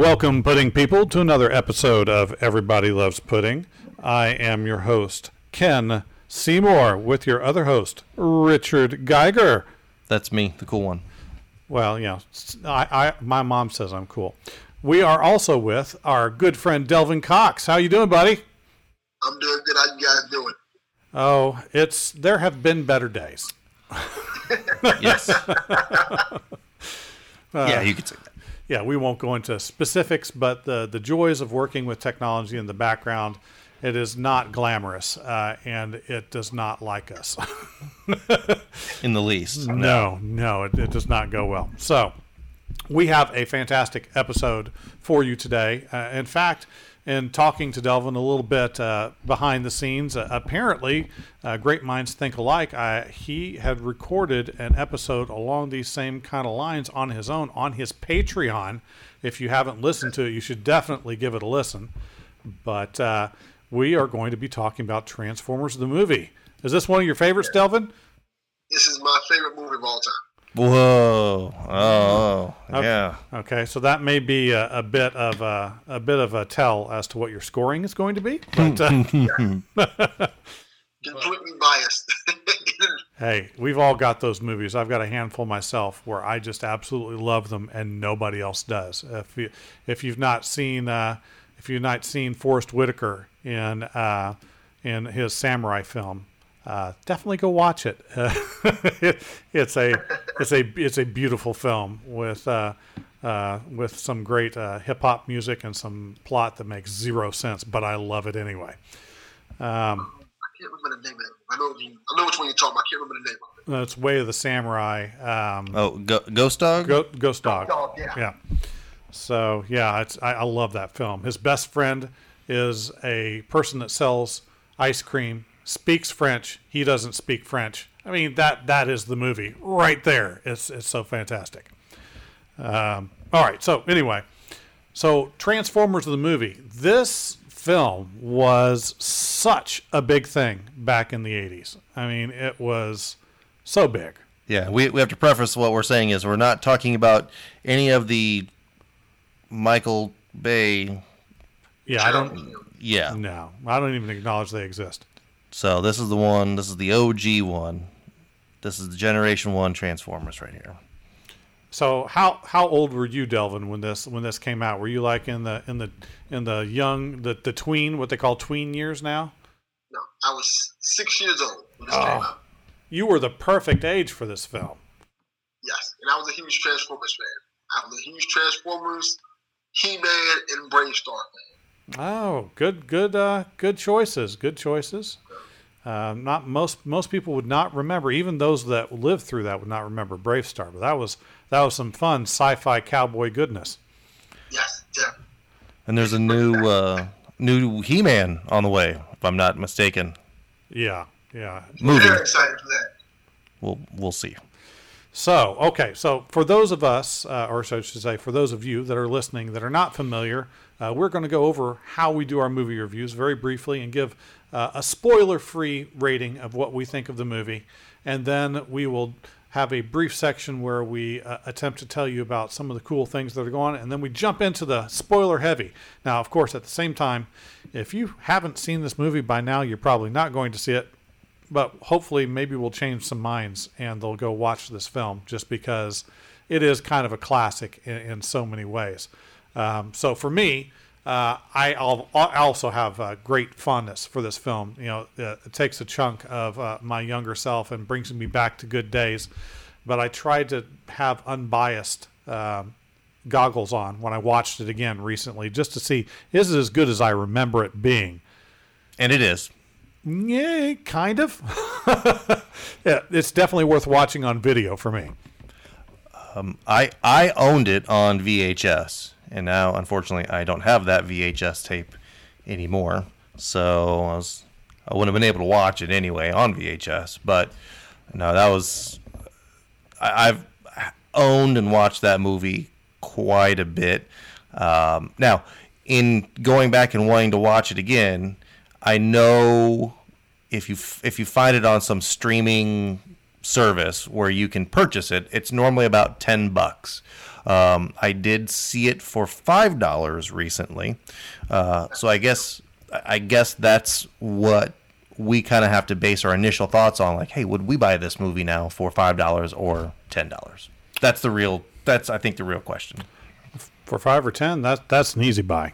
Welcome, pudding people, to another episode of Everybody Loves Pudding. I am your host, Ken Seymour, with your other host, Richard Geiger. That's me, the cool one. Well, you know, I, I, my mom says I'm cool. We are also with our good friend Delvin Cox. How you doing, buddy? I'm doing good. How you guys doing? Oh, it's there have been better days. Yes. Uh, yeah, you could say that. Yeah, we won't go into specifics, but the the joys of working with technology in the background, it is not glamorous, uh, and it does not like us. In the least. no, no, it, it does not go well. So, we have a fantastic episode for you today. Uh, in fact, in talking to Delvin a little bit uh, behind the scenes, uh, apparently, uh, great minds think alike. Uh, he had recorded an episode along these same kind of lines on his own on his Patreon. If you haven't listened to it, you should definitely give it a listen. But uh, we are going to be talking about Transformers the movie. Is this one of your favorites, Delvin? This is my favorite movie of all time. Whoa. Oh, yeah. Okay, so that may be a, a bit of a, a bit of a tell as to what your scoring is going to be. But uh, Completely biased. hey, we've all got those movies. I've got a handful myself where I just absolutely love them, and nobody else does. If you if you've not seen uh, if you've not seen Forest Whitaker in uh, in his samurai film, uh, definitely go watch it. it. It's a it's a it's a beautiful film with uh, uh, with some great uh, hip hop music and some plot that makes zero sense, but I love it anyway. Um, I can't remember the name of it. I know, I know which one you're talking about. I can't remember the name of it. That's Way of the Samurai. Um, Oh, Go- Ghost Dog? Go, Ghost Dog. Ghost Dog, yeah. Yeah. So yeah, it's I, I love that film. His best friend is a person that sells ice cream, speaks French. He doesn't speak French. I mean that that is the movie right there. It's it's so fantastic. Um, all right. So anyway, so Transformers of the movie. This film was such a big thing back in the '80s. I mean, it was so big. Yeah, we, we have to preface what we're saying is we're not talking about any of the Michael Bay. Yeah, I don't. Yeah. No, I don't even acknowledge they exist. So this is the one. This is the OG one. This is the Generation 1 Transformers right here. So how how old were you, Delvin, when this when this came out? Were you like in the in the in the young the the tween what they call tween years now? No, I was six years old when this came Oh. out. You were the perfect age for this film. Yes, and I was a huge Transformers fan. I was a huge Transformers, He-Man, and BraveStarr fan. Oh, good good uh, good choices. Good choices. Uh, not most most people would not remember. Even those that lived through that would not remember BraveStarr. But that was that was some fun sci-fi cowboy goodness. Yes, yeah. And there's a new uh, new He-Man on the way, if I'm not mistaken. Yeah, yeah. Movie. Very excited for that. We'll we'll see. So, okay, so for those of us, uh, or so I should say, for those of you that are listening that are not familiar, uh, we're going to go over how we do our movie reviews very briefly and give uh, a spoiler free rating of what we think of the movie. And then we will have a brief section where we uh, attempt to tell you about some of the cool things that are going on. And then we jump into the spoiler heavy. Now, of course, at the same time, if you haven't seen this movie by now, you're probably not going to see it but hopefully maybe we'll change some minds and they'll go watch this film just because it is kind of a classic in, in so many ways. Um, so for me, uh, I al- I also have uh, great fondness for this film. You know, uh, it takes a chunk of uh, my younger self and brings me back to good days. But I tried to have unbiased um, goggles on when I watched it again recently, just to see is it as good as I remember it being. And it is. Yeah, kind of. yeah, it's definitely worth watching on video for me. I I owned it on VHS, and now unfortunately I don't have that VHS tape anymore. So I was I wouldn't have been able to watch it anyway on VHS. But no, that was I, I've owned and watched that movie quite a bit. Um, now, in going back and wanting to watch it again, I know if you f- if you find it on some streaming service where you can purchase it, it's normally about ten bucks. Um, I did see it for five dollars recently, uh, so I guess I guess that's what we kind of have to base our initial thoughts on. Like, hey, would we buy this movie now for five dollars or ten dollars? That's the real. That's I think the real question. For five or ten, that that's an easy buy.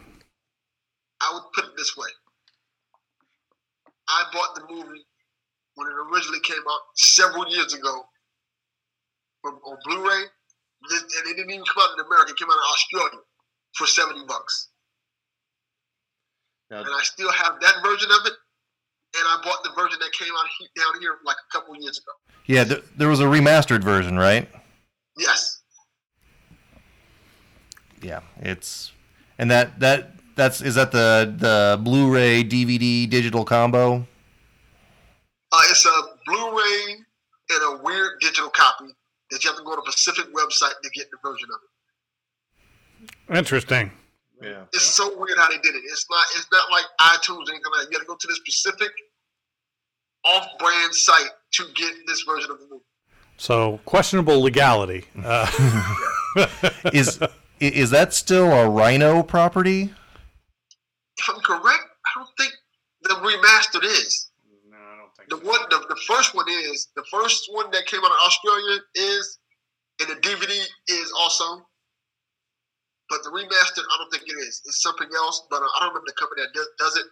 I would put it this way. I bought the movie when it originally came out several years ago from, on Blu-ray, and it didn't even come out in America. It came out in Australia for seventy bucks, Now- and I still have that version of it. And I bought the version that came out he- down here like a couple years ago. Yeah, th- there was a remastered version, right? Yes, Yeah, it's and that that that's is that the the Blu-ray DVD digital combo. uh, it's a Blu-ray and a weird digital copy that you have to go to a Pacific website to get the version of it. Interesting. Yeah. It's so weird how they did it. It's not. It's not like iTunes or anything like. that. You got to go to this specific off-brand site to get this version of the movie. So questionable legality. Uh, Is is that still a Rhino property? If I'm correct, I don't think the remastered is. no, I don't think The one, the, the first one is the first one that came out of Australia is, and the DVD is also. But the remastered, I don't think it is. It's something else, but uh, I don't remember the company that does, does it.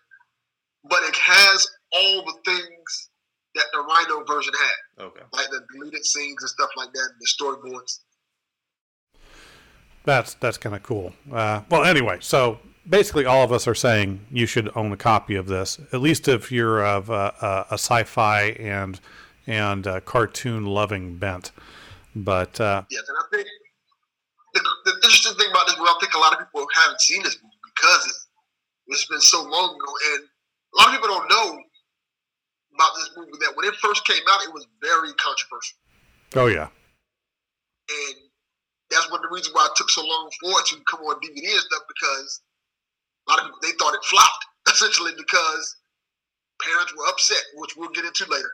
But it has all the things that the Rhino version had, Okay. like the deleted scenes and stuff like that, and the storyboards. That's that's kind of cool. Uh, well, anyway, so basically, all of us are saying you should own a copy of this, at least if you're of uh, a, a sci-fi and and uh, cartoon loving bent. But uh, Yes, and I think the, the interesting thing about this movie, I think a lot of people haven't seen this movie because it's, it's been so long ago, and a lot of people don't know about this movie that when it first came out, it was very controversial, oh yeah, and that's one of the reasons why it took so long for it to come on DVD and stuff because a lot of people they thought it flopped essentially because parents were upset, which we'll get into later.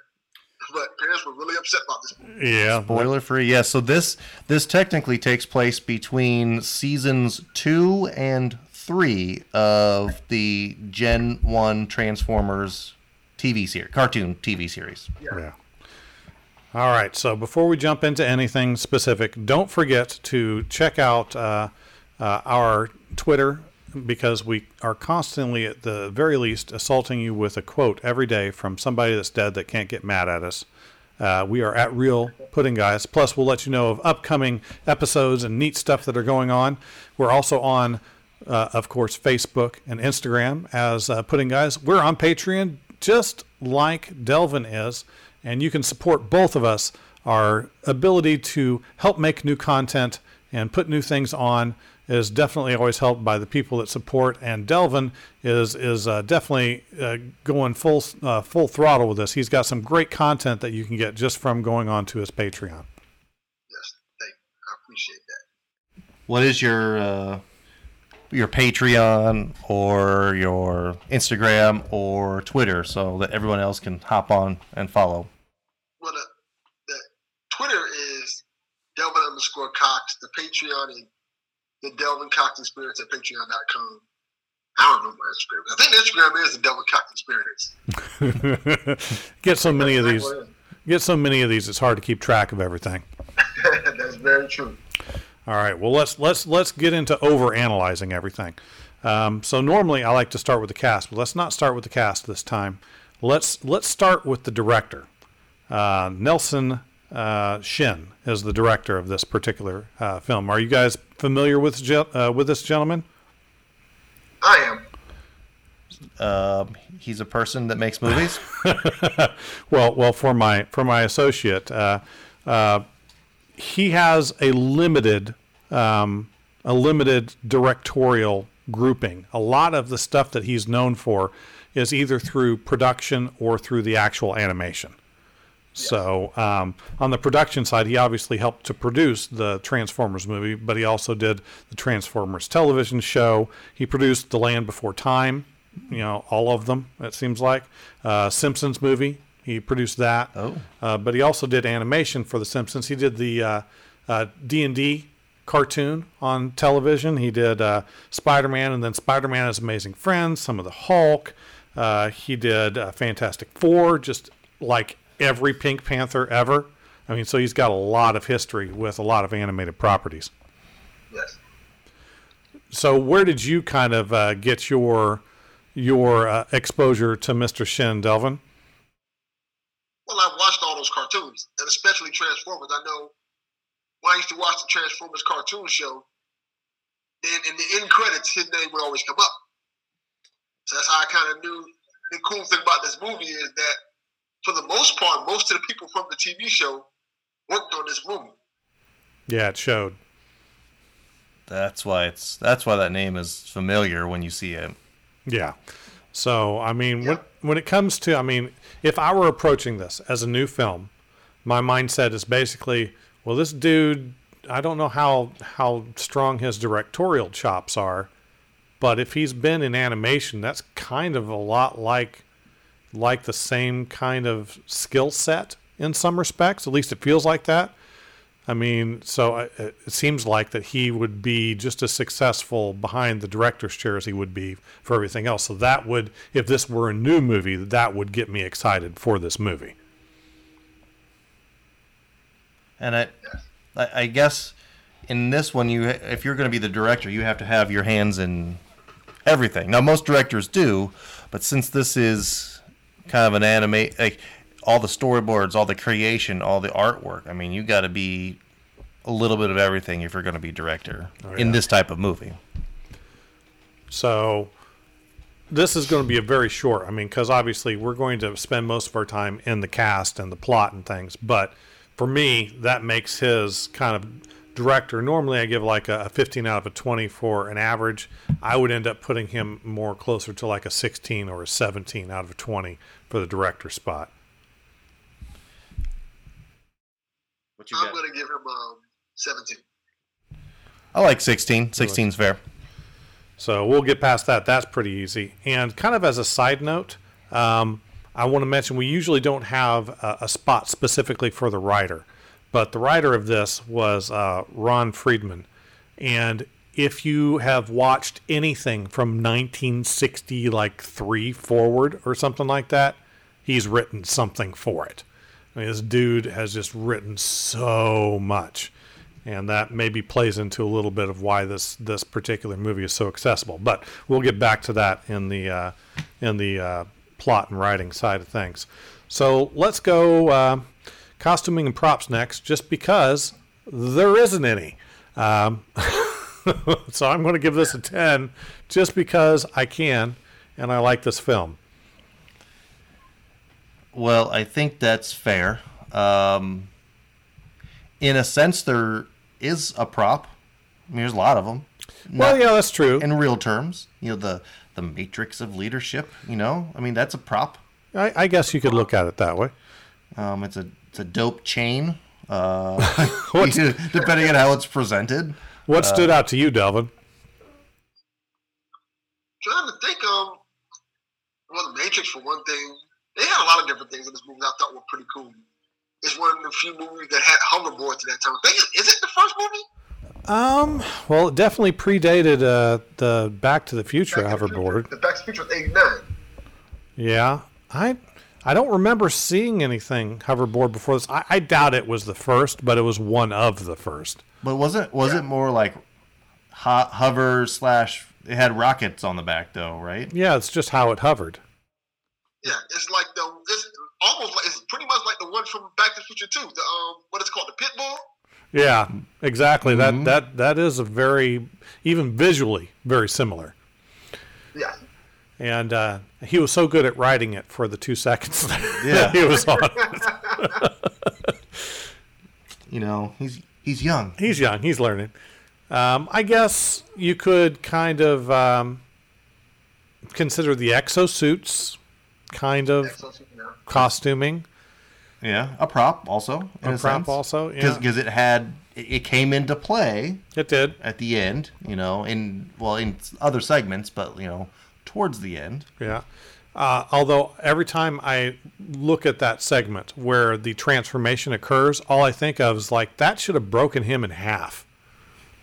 But parents were really upset about this movie. yeah, Spoiler free. Yeah. So this this technically takes place between seasons two and three of the Gen One Transformers TV series, cartoon TV series. yeah. All right. So before we jump into anything specific, don't forget to check out uh, uh, our Twitter because we are constantly, at the very least, assaulting you with a quote every day from somebody that's dead that can't get mad at us. Uh, we are at Real Pudding Guys. Plus, we'll let you know of upcoming episodes and neat stuff that are going on. We're also on, uh, of course, Facebook and Instagram as uh, Pudding Guys. We're on Patreon, just like Delvin is, and you can support both of us. Our ability to help make new content and put new things on is definitely always helped by the people that support. And Delvin is is uh, definitely uh, going full uh, full throttle with this. He's got some great content that you can get just from going on to his Patreon. Yes, thank you. I appreciate that. What is your uh, your Patreon or your Instagram or Twitter so that everyone else can hop on and follow? Well, the, the Twitter is Delvin underscore Cox. The Patreon is the Delvin Cox Experience at Patreon.com. I don't know my Instagram. I think Instagram is the Delvin Cox Experience. get so many of these. Get so many of these. It's hard to keep track of everything. That's very true. All right. Well, let's let's let's get into over analyzing everything. Um, so normally I like to start with the cast, but let's not start with the cast this time. Let's let's start with the director. Uh, Nelson uh, Shin is the director of this particular uh, film. Are you guys familiar with uh, with this gentleman? I am. Um, he's a person that makes movies. well, well, for my for my associate, uh, uh, he has a limited um, a limited directorial grouping. A lot of the stuff that he's known for is either through production or through the actual animation. So um, on the production side, he obviously helped to produce the Transformers movie, but he also did the Transformers television show. He produced The Land Before Time, you know, all of them. It seems like uh, Simpsons movie. He produced that. Oh. Uh, but he also did animation for The Simpsons. He did the uh, uh, D&D cartoon on television. He did uh, Spider Man and then Spider Man His Amazing Friends, some of the Hulk. Uh, he did uh, Fantastic Four, just like every Pink Panther ever. I mean, so he's got a lot of history with a lot of animated properties. Yes. So, where did you kind of uh, get your your uh, exposure to Mr. Shin, Delvin? Well, I watched all those cartoons, and especially Transformers. I know when I used to watch the Transformers cartoon show, then in the end credits, his name would always come up. So that's how I kind of knew. The cool thing about this movie is that, for the most part, most of the people from the TV show worked on this movie. Yeah, it showed. That's why it's that's why that name is familiar when you see it. Yeah. So, I mean, when when it comes to, I mean, if I were approaching this as a new film, my mindset is basically, well, this dude, I don't know how how strong his directorial chops are, but if he's been in animation, that's kind of a lot like like the same kind of skill set in some respects. At least it feels like that. I mean, so it seems like that he would be just as successful behind the director's chair as he would be for everything else. So that would, if this were a new movie, that would get me excited for this movie. And I, I, I guess in this one, you if you're going to be the director, you have to have your hands in everything. Now, most directors do, but since this is kind of an anime, like all the storyboards, all the creation, all the artwork, I mean, you got to be a little bit of everything if you're going to be director oh, in yeah. this type of movie. So this is going to be a very short. I mean, because obviously we're going to spend most of our time in the cast and the plot and things. But for me, that makes his kind of director. Normally, I give like a, a 15 out of a 20 for an average. I would end up putting him more closer to like a 16 or a 17 out of a 20 for the director spot. What I'm going to give him um, 17. I like 16. 16's fair. So we'll get past that. That's pretty easy. And kind of as a side note, um, I want to mention we usually don't have a, a spot specifically for the writer, but the writer of this was uh, Ron Friedman. And if you have watched anything from 1960, like three forward or something like that, he's written something for it. I mean, this dude has just written so much, and that maybe plays into a little bit of why this this particular movie is so accessible. But we'll get back to that in the uh, in the uh, plot and writing side of things. So let's go uh, costuming and props next, just because there isn't any. Um, so I'm going to give this a ten, just because I can, and I like this film. Well, I think that's fair. Um, in a sense, there is a prop. I mean, there's a lot of them. Well, yeah, that's true. In real terms, you know the the matrix of leadership. You know, I mean that's a prop. I, I guess you could look at it that way. Um, it's a it's a dope chain. Uh, depending on how it's presented. What stood out to you, Delvin? trying to think um well the Matrix for one thing. They had a lot of different things in this movie that I thought were pretty cool. It's one of the few movies that had hoverboards at that time. I think it- is it the first movie? Um, well, it definitely predated uh, the Back to the Future Back to the hoverboard. Future. The Back to the Future was eighty nine. Yeah, I I don't remember seeing anything hoverboard before this. I, I doubt it was the first, but it was one of the first. But was it was it more like ho- hover slash? It had rockets on the back though, right? Yeah, it's just how it hovered. Yeah, it's like the it's almost like it's pretty much like the one from Back to the Future too. The um what is it called? The pit bull? Yeah, exactly. Mm-hmm. That that that is a very even visually very similar. Yeah. And uh, he was so good at writing it for the two seconds that Yeah. he was on. You know, he's he's young. He's young. He's learning. Um, I guess you could kind of um, consider the exosuits kind of So, costuming. Yeah, a prop also. In A a, prop sense. also, yeah. because it had it it came into play It did. at the end. You know, in well in other segments, but you know towards the end. Yeah. Uh, although every time I look at that segment where the transformation occurs, all I think of is like that should have broken him in half.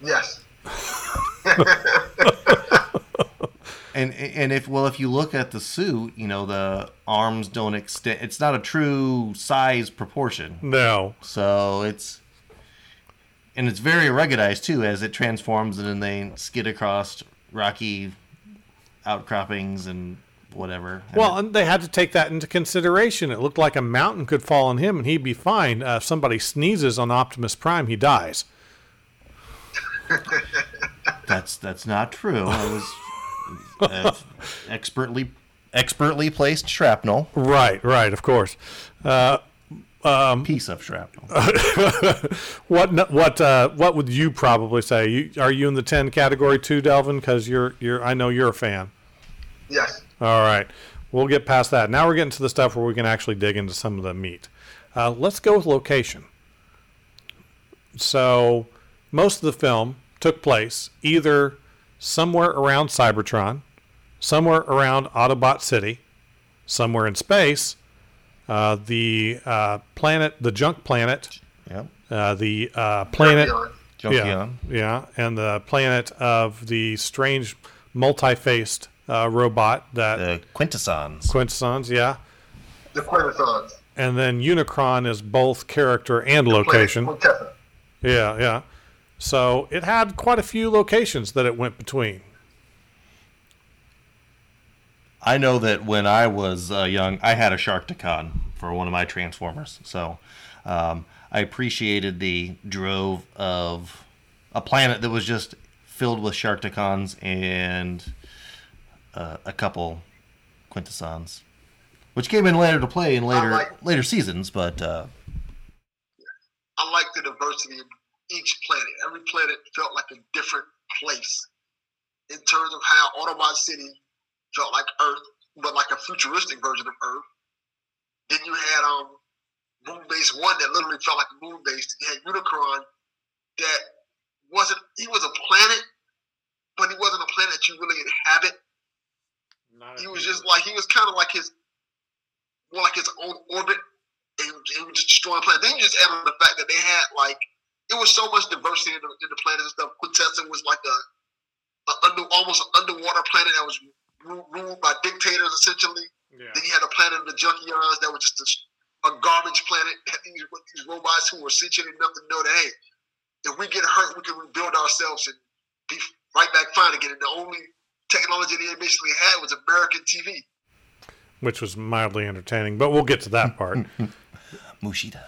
Yes. And and if well, if you look at the suit, you know the arms don't extend. It's not a true size proportion. No. So it's and it's very ruggedized too, as it transforms and then they skid across rocky outcroppings and whatever. Well, and they had to take that into consideration. It looked like a mountain could fall on him and he'd be fine. Uh, if somebody sneezes on Optimus Prime, he dies. that's that's not true. It was expertly expertly placed shrapnel, Right, right, of course. piece of shrapnel. What what uh, what would you probably say? You, are you in the ten category too, Delvin? Because you're you're I know you're a fan. Yes. All right, we'll get past that. Now we're getting to the stuff where we can actually dig into some of the meat. Uh, let's go with location. So, most of the film took place either somewhere around Cybertron, somewhere around Autobot City, somewhere in space, uh, the uh, planet, the junk planet, Yep. uh, the uh, planet. Beyond. Yeah, Junkion. yeah, and the planet of the strange multi-faced uh, robot that The quintessons. Quintessons, yeah, The Quintessons. and then Unicron is both character and location. Quintessa. Yeah, yeah. So it had quite a few locations that it went between. I know that when I was uh, young, I had a Sharkticon for one of my Transformers. So um, I appreciated the drove of a planet that was just filled with Sharkticons and uh, a couple Quintessons, which came in later to play in later like- later seasons. But uh, I like the diversity of each planet. Every planet felt like a different place in terms of how Autobot City felt like Earth, but like a futuristic version of Earth. Then you had um Moon Base One that literally felt like a moon base. You had Unicron that wasn't he was a planet, but he wasn't a planet that you really inhabit. He was just like he was kind of like his more like his own orbit and was- just destroying planets. Then you just add on the fact that they had like it was so much diversity in the, in the planets and stuff. Quintessa was like a, a under almost an underwater planet that was ruled by dictators essentially. Yeah. Then you had a planet of the Junkions that was just a, a garbage planet. These, these robots who were sentient enough to know that hey, if we get hurt, we can rebuild ourselves and be right back fine again. And the only technology they basically had was American TV. Which was mildly entertaining, but we'll get to that part. Mushida.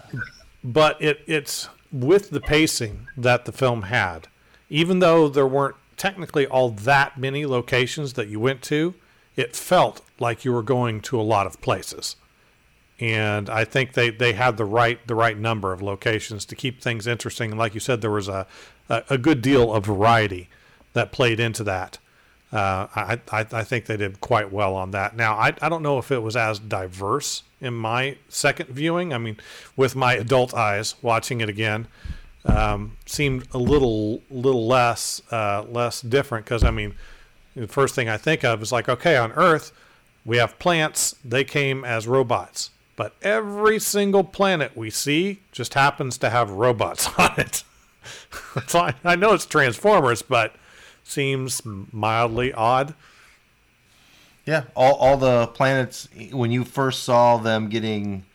but it it's with the pacing that the film had even though there weren't technically all that many locations that you went to it felt like you were going to a lot of places and i think they they had the right the right number of locations to keep things interesting and like you said there was a a, a good deal of variety that played into that uh, I, I, I think they did quite well on that. Now, I, I don't know if it was as diverse in my second viewing. I mean, with my adult eyes watching it again, um, seemed a little little less uh, less different because I mean, the first thing I think of is like, okay, on Earth, we have plants. They came as robots, but every single planet we see just happens to have robots on it. I, I know it's Transformers, but seems mildly odd. Yeah, all, all the planets when you first saw them getting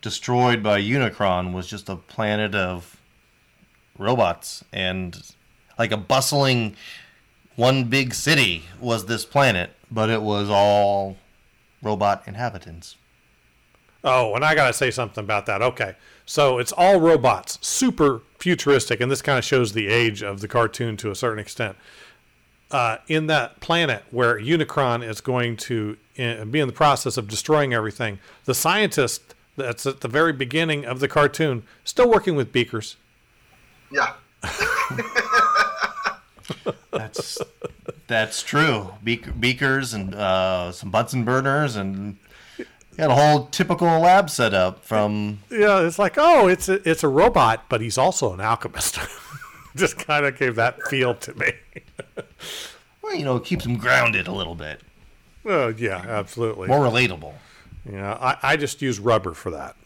destroyed by Unicron was just a planet of robots and like a bustling one big city was this planet, but it was all robot inhabitants. Oh, and I got to say something about that. Okay. So it's all robots, super futuristic, and this kind of shows the age of the cartoon to a certain extent. Uh, in that planet where Unicron is going to uh, be in the process of destroying everything, the scientist that's at the very beginning of the cartoon still working with beakers. Yeah. That's that's true. Beak, beakers and uh, some Bunsen burners and had a whole typical lab setup from Yeah, it's like, oh, it's a, it's a robot, but he's also an alchemist. Just kind of gave that feel to me. well, you know, it keeps him grounded a little bit, Oh, yeah, absolutely. more relatable. Yeah, I, I just use rubber for that.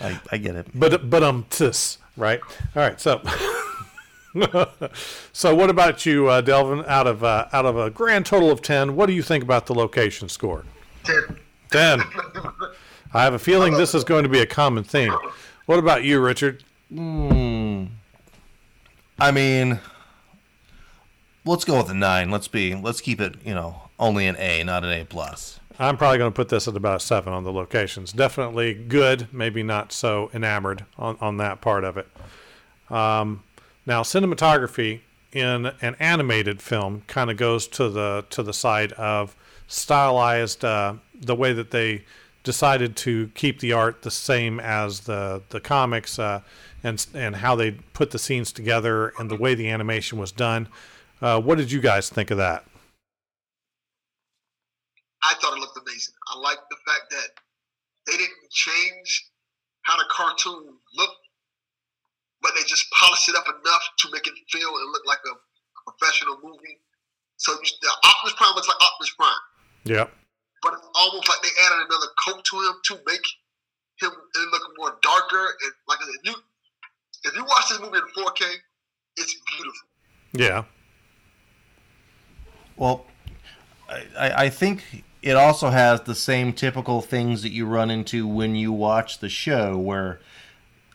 I, I get it. But but um tis right. All right, so so, what about you, uh, Delvin? Out of uh, out of a grand total of ten, what do you think about the location score? Ten. Ten. I have a feeling this is going to be a common theme. What about you, Richard? I mean, let's go with a nine. Let's be. Let's keep it. You know, only an A, not an A plus. I'm probably going to put this at about seven on the locations. Definitely good, maybe not so enamored on, on that part of it. Um, now, cinematography in an animated film kind of goes to the to the side of stylized, uh, the way that they decided to keep the art the same as the the comics, uh, and and how they put the scenes together and the way the animation was done. Uh, what did you guys think of that? I thought it looked amazing. I like the fact that they didn't change how the cartoon looked, but they just polished it up enough to make it feel and look like a, a professional movie. So you, the Optimus Prime looks like Optimus Prime, Yep. but it's almost like they added another coat to him to make him look more darker. And like I said, if you if you watch this movie in 4K, it's beautiful. Yeah. Well, I, I I think it also has the same typical things that you run into when you watch the show, where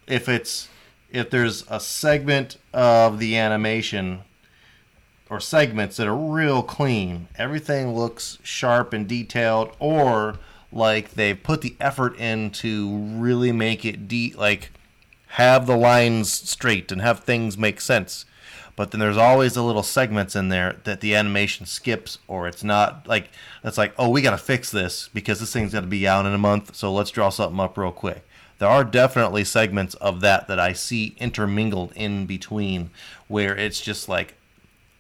if it's if there's a segment of the animation or segments that are real clean, everything looks sharp and detailed, or like they've put the effort in to really make it de- like have the lines straight and have things make sense. But then there's always the little segments in there that the animation skips or it's not like it's like, oh, we gotta fix this because this thing's gotta be out in a month, so let's draw something up real quick. There are definitely segments of that that I see intermingled in between where it's just like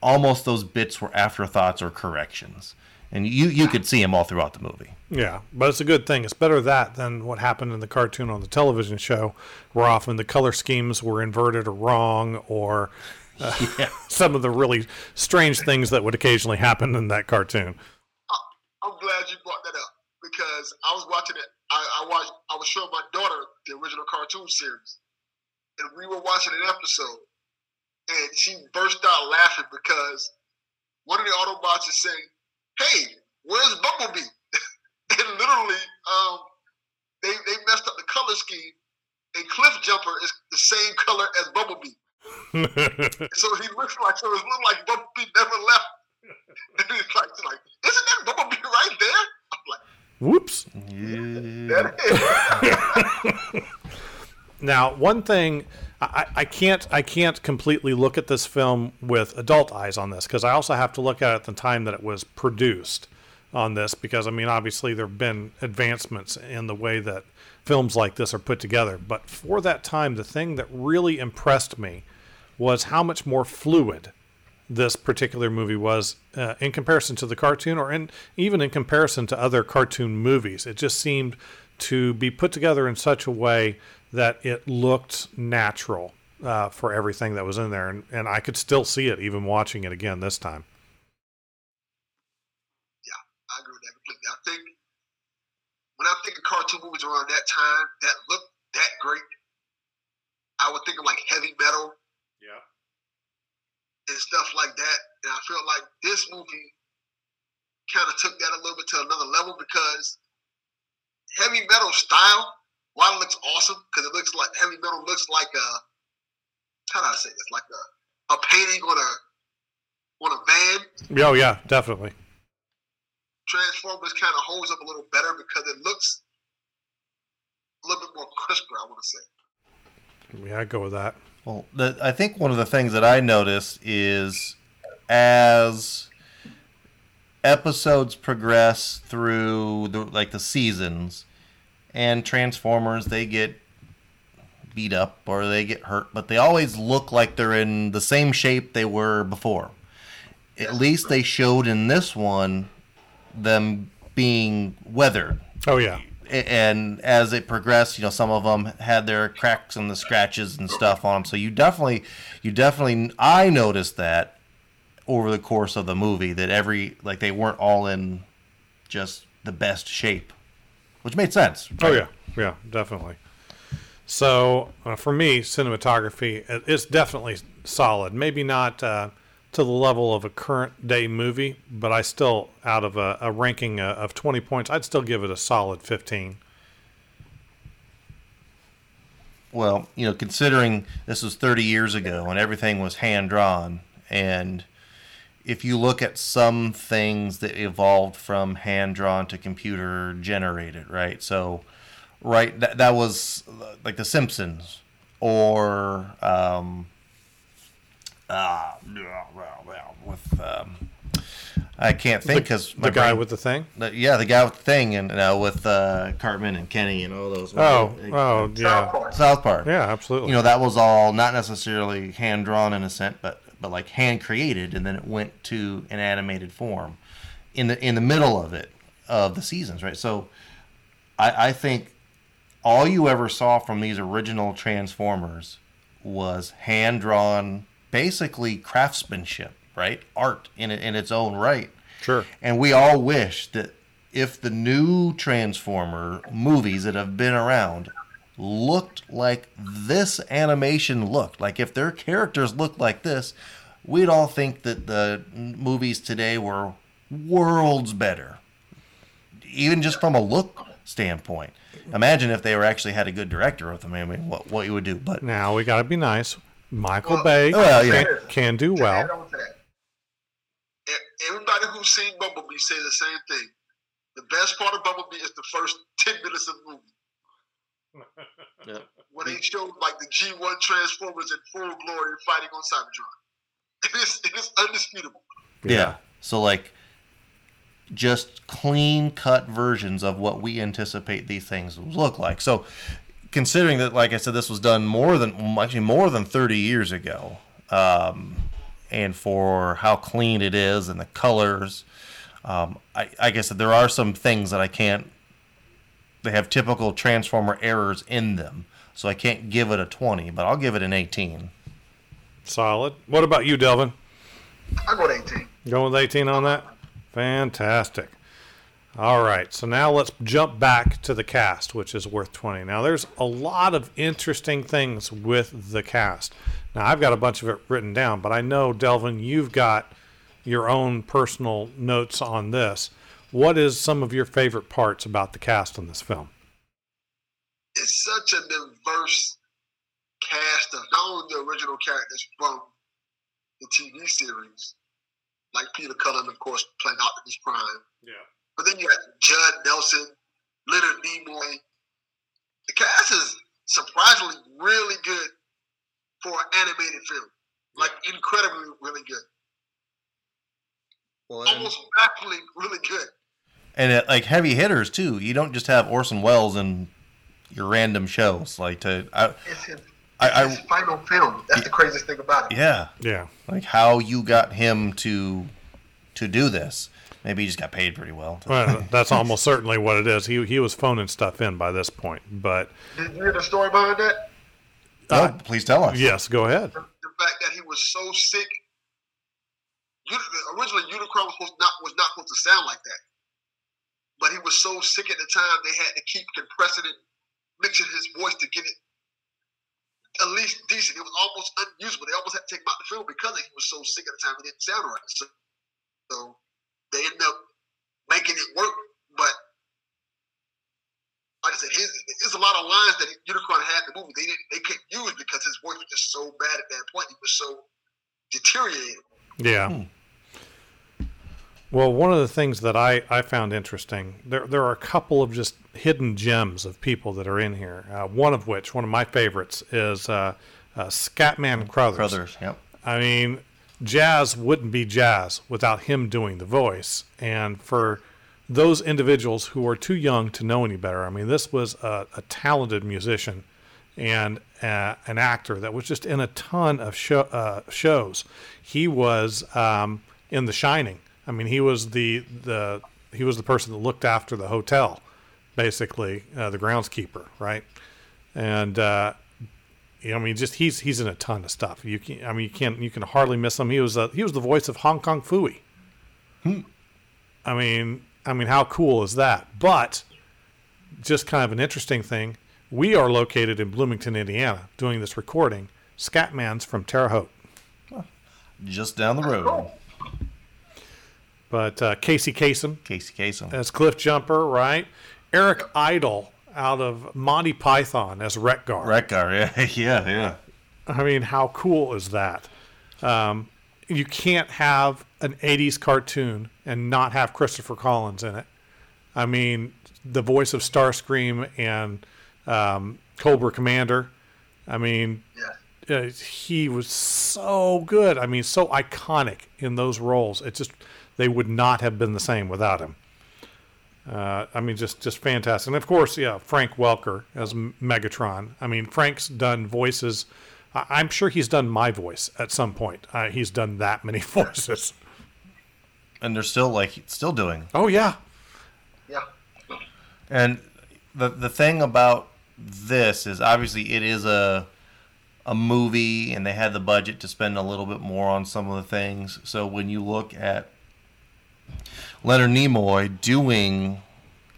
almost those bits were afterthoughts or corrections. And you you could see them all throughout the movie. Yeah, but it's a good thing. It's better that than what happened in the cartoon on the television show, where often the color schemes were inverted or wrong, or uh, some of the really strange things that would occasionally happen in that cartoon. I'm glad you brought that up because I was watching it. I, I watched. I was showing my daughter the original cartoon series, and we were watching an episode, and she burst out laughing because one of the Autobots is saying, "Hey, where's Bumblebee?" and literally, um, they they messed up the color scheme, and Cliffjumper is the same color as Bumblebee. So he looks like so. It looks like Bumblebee never left. And it's like, it's like, isn't that Bumblebee right there? I'm like, Whoops. that is. Now, one thing I, I can't I can't completely look at this film with adult eyes on this because I also have to look at it at the time that it was produced on this because I mean obviously there have been advancements in the way that films like this are put together. But for that time, the thing that really impressed me was how much more fluid this particular movie was uh, in comparison to the cartoon or in, even in comparison to other cartoon movies. It just seemed to be put together in such a way that it looked natural uh, for everything that was in there. And, and I could still see it even watching it again this time. Yeah, I agree with that. I think when I think of cartoon movies around that time that look that great, I would think of like heavy metal. And stuff like that. And I feel like this movie kind of took that a little bit to another level because heavy metal style, while it looks awesome, because it looks like heavy metal looks like a how do I say this? Like a a painting on a on a van. Oh, yeah, definitely. Transformers kind of holds up a little better because it looks a little bit more crisper. I want to say. Yeah, I'd go with that. Well, the, I think one of the things that I noticed is as episodes progress through the like the seasons and Transformers they get beat up or they get hurt, but they always look like they're in the same shape they were before. At least they showed in this one them being weathered Oh, yeah. And as it progressed, you know, some of them had their cracks and the scratches and stuff on them. So you definitely, you definitely, I noticed that over the course of the movie that every like they weren't all in just the best shape, which made sense. Oh yeah, yeah, definitely. So uh, for me, cinematography it- it's definitely solid. Maybe not uh, to the level of a current day movie, but I still, out of a, a ranking of 20 points, I'd still give it a solid 15. Well, you know, considering this was 30 years ago and everything was hand drawn, and if you look at some things that evolved from hand drawn to computer generated, right? So, right, that, that was like The Simpsons or um, uh, with um, I can't think because The guy with the thing. yeah the guy with the thing and you know, with uh, Cartman and Kenny and all those Oh, uh, oh, yeah, South Park. South Park yeah, absolutely. you know that was all not necessarily hand drawn in a sense but but like hand created and then it went to an animated form in the in the middle of it of the seasons right so i i think all you ever saw from these original transformers was hand drawn basically craftsmanship right art in in its own right Sure. and we all wish that if the new Transformer movies that have been around looked like this animation looked, like if their characters looked like this, we'd all think that the movies today were worlds better. Even just from a look standpoint. Imagine if they were actually had a good director with them. I mean, what, what you would do. But Now we got to be nice. Michael Well- Bay Well, yeah. can, can do To well. on that, Everybody who's seen Bumblebee say the same thing. The best part of Bumblebee is the first ten minutes of the movie. When they showed like the G1 Transformers in full glory fighting on Cybertron. It is, it is undisputable. Yeah. So like just clean cut versions of what we anticipate these things look like. So considering that like I said this was done more than actually more than 30 years ago. Um, and for how clean it is and the colors um, I, I guess that there are some things that I can't they have typical transformer errors in them so I can't give it a 20 but I'll give it an 18 Solid. What about you, Delvin? I go to 18. Going with 18 on that? Fantastic. All right, so now let's jump back to the cast, which is worth 20. Now, there's a lot of interesting things with the cast. Now, I've got a bunch of it written down, but I know, Delvin, you've got your own personal notes on this. What is some of your favorite parts about the cast in this film? It's such a diverse cast of not only the original characters from the TV series, like Peter Cullen, of course, playing Optimus Prime. Yeah. But then you got Judd Nelson, Leonard Nimoy. The cast is surprisingly really good for an animated film. Like incredibly really good. Well, Almost baffling really good. and it, like heavy hitters too. You don't just have Orson Welles in your random shows. Like to, I, It's his, I- I- his final film. That's the craziest thing about it. yeah, Yeah. like how you got him to to do this. Maybe he just got paid pretty well. Well, that's almost certainly what it is. He, he was phoning stuff in by this point. But Did you hear the story behind that? No, uh, please tell us. yes, go ahead. The, the fact that he was so sick. Originally, Unicron was, supposed not, was not supposed to sound like that. But he was so sick at the time, they had to keep compressing it, mixing his voice to get it at least decent. It was almost unusable. They almost had to take him out the film because he was so sick at the time it didn't sound right. So, so they end up making it work. But like I said, his, there's a lot of lines that Unicron had in the movie they didn't they couldn't use because his voice was just so bad at that point. He was so deteriorated. Yeah. Well, one of the things that I, I found interesting, there, there are a couple of just hidden gems of people that are in here. Uh, one of which, one of my favorites, is uh, uh, Scatman Crothers. Brothers. Yep. I mean, jazz wouldn't be jazz without him doing the voice. And for those individuals who are too young to know any better, I mean, this was a, a talented musician and uh, an actor that was just in a ton of show, uh, shows. He was um, in The Shining. I mean, he was the the he was the person that looked after the hotel, basically uh, the groundskeeper, right? And uh, I mean, just he's he's in a ton of stuff. You can, I mean, you can't you can hardly miss him. He was uh, he was the voice of Hong Kong Phooey. I mean, I mean, how cool is that? But just kind of an interesting thing. We are located in Bloomington, Indiana, doing this recording. Scatman's from Terre Haute. Just down the road. But uh, Casey Kasem Casey Kasem. as Cliffjumper, right? Eric Idle out of Monty Python as Retgar. Wreck-Gar, yeah, yeah, yeah. I mean, how cool is that? Um, you can't have an 80s cartoon and not have Christopher Collins in it. I mean, the voice of Starscream and um, Cobra Commander. I mean, Yeah. uh, he was so good. I mean, so iconic in those roles. It just they would not have been the same without him. Uh, I mean, just just fantastic. And of course, yeah, Frank Welker as Megatron. I mean, Frank's done voices. I- I'm sure he's done my voice at some point. Uh, he's done that many voices. And they're still like still doing. Oh yeah, Yeah. And the the thing about this is obviously it is a a movie and they had the budget to spend a little bit more on some of the things. So when you look at Leonard Nimoy doing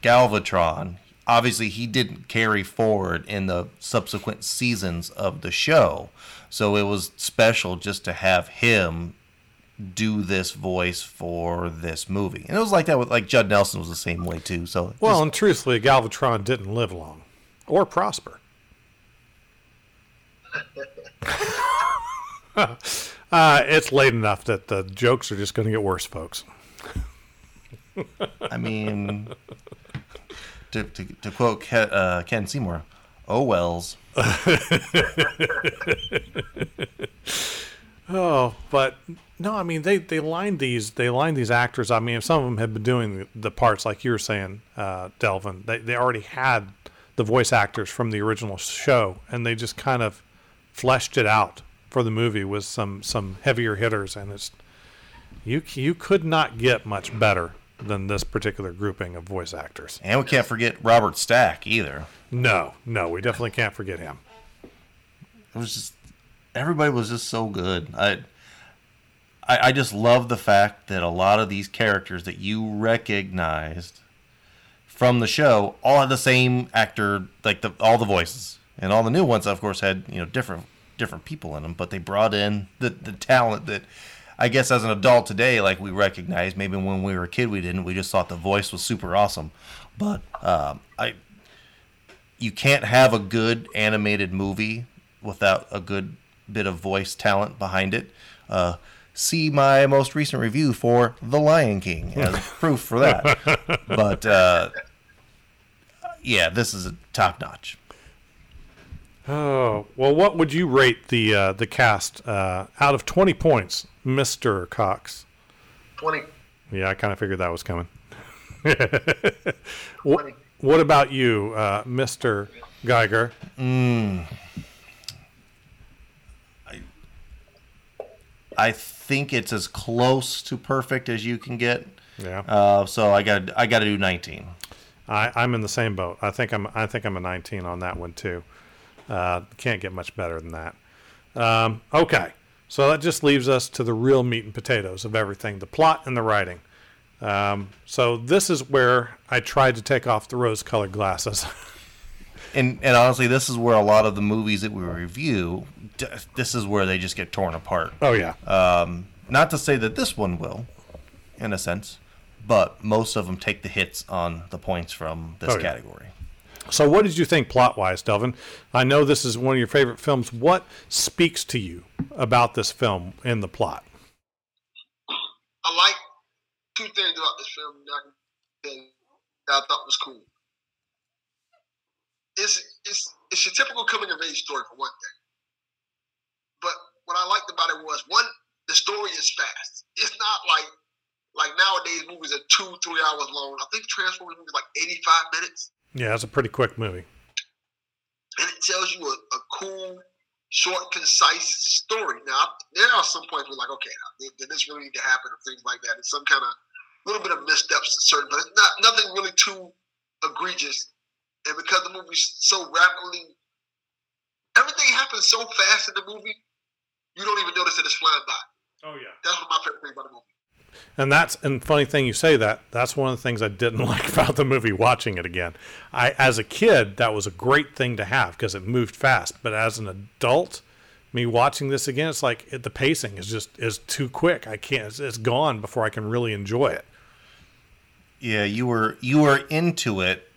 Galvatron, obviously he didn't carry forward in the subsequent seasons of the show. So it was special just to have him do this voice for this movie. And it was like that with like Judd Nelson was the same way too. So well, and truthfully, Galvatron didn't live long or prosper. uh, it's late enough that the jokes are just going to get worse, folks. I mean, to, to, to quote Ken, uh, Ken Seymour, oh wells. Oh, but no, I mean they they lined these they lined these actors. I mean, if some of them had been doing the, parts like you were saying, uh, Delvin. They they already had the voice actors from the original show, and they just kind of fleshed it out for the movie with some some heavier hitters, and it's you you could not get much better than this particular grouping of voice actors. And we can't forget Robert Stack either. No, no, we definitely can't forget him. It was just everybody was just so good. I, I I just love the fact that a lot of these characters that you recognized from the show all had the same actor, like the all the voices, and all the new ones, of course, had you know different different people in them. But they brought in the the talent that I guess as an adult today, like we recognize. Maybe when we were a kid, we didn't. We just thought the voice was super awesome. But um, I you can't have a good animated movie without a good bit of voice talent behind it. Uh, see my most recent review for The Lion King as proof for that. But uh, yeah, this is a top notch. Oh well, what would you rate the uh, the cast uh, out of twenty points, Mister Cox? 20. Yeah, I kind of figured that was coming. what, 20. what about you, uh, Mr. Geiger? I think it's as close to perfect as you can get. Yeah, Uh, so I got I got to do 19. I, I'm in the same boat. I think I'm I think I'm a 19 on that one too. Uh, can't get much better than that. Um, okay, so that just leaves us to the real meat and potatoes of everything: the plot and the writing. Um, so this is where I tried to take off the rose-colored glasses. And and honestly, this is where a lot of the movies that we review, this is where they just get torn apart. oh yeah, Um, not to say that this one will, in a sense, but most of them take the hits on the points from this Oh, yeah. category. So, what did you think plot wise, Delvin? I know this is one of your favorite films. What speaks to you about this film in the plot? I like two things about this film that I, thought was cool. It's, it's, it's your typical coming of age story for one thing. But what I liked about it was one, the story is fast. It's not like like nowadays movies are two, three hours long. I think Transformers movie is like 85 minutes. Yeah, it's a pretty quick movie. and it tells you a, a cool, short, concise story. Now, there are some points where, like, okay, did, did this really need to happen, or things like that. It's some kind of little bit of missteps, certain, but it's not nothing really too egregious. And because the movie's so rapidly, everything happens so fast in the movie, you don't even notice that it's flying by. Oh yeah. That's one of my favorite things about the movie. And that's and funny thing you say that. That's one of the things I didn't like about the movie. Watching it again, I as a kid that was a great thing to have because it moved fast. But as an adult, me watching this again, it's like it, the pacing is just is too quick. I can't. It's, it's gone before I can really enjoy it. Yeah, you were you were into it,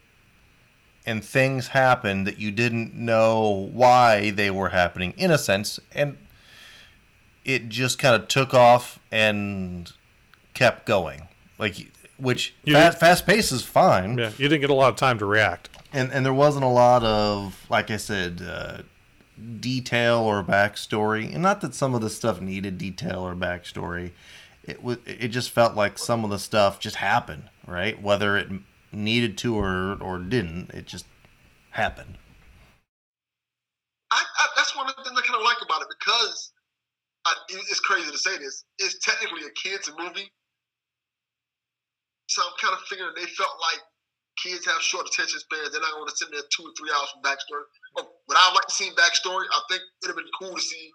and things happened that you didn't know why they were happening. In a sense, and it just kind of took off and kept going. Like which You- fast, fast pace is fine. Yeah, you didn't get a lot of time to react. and and there wasn't a lot of like I said uh, detail or backstory, and not that some of the stuff needed detail or backstory. It was it just felt like some of the stuff just happened, right? Whether it needed to or or didn't, it just happened. I, I, that's one of the things I kind of like about it because I, it's crazy to say this. It's technically a kids' movie, so I'm kind of figuring they felt like kids have short attention spans. They're not going to sit there two or three hours for backstory. But would I like to see backstory? I think it'd have been cool to see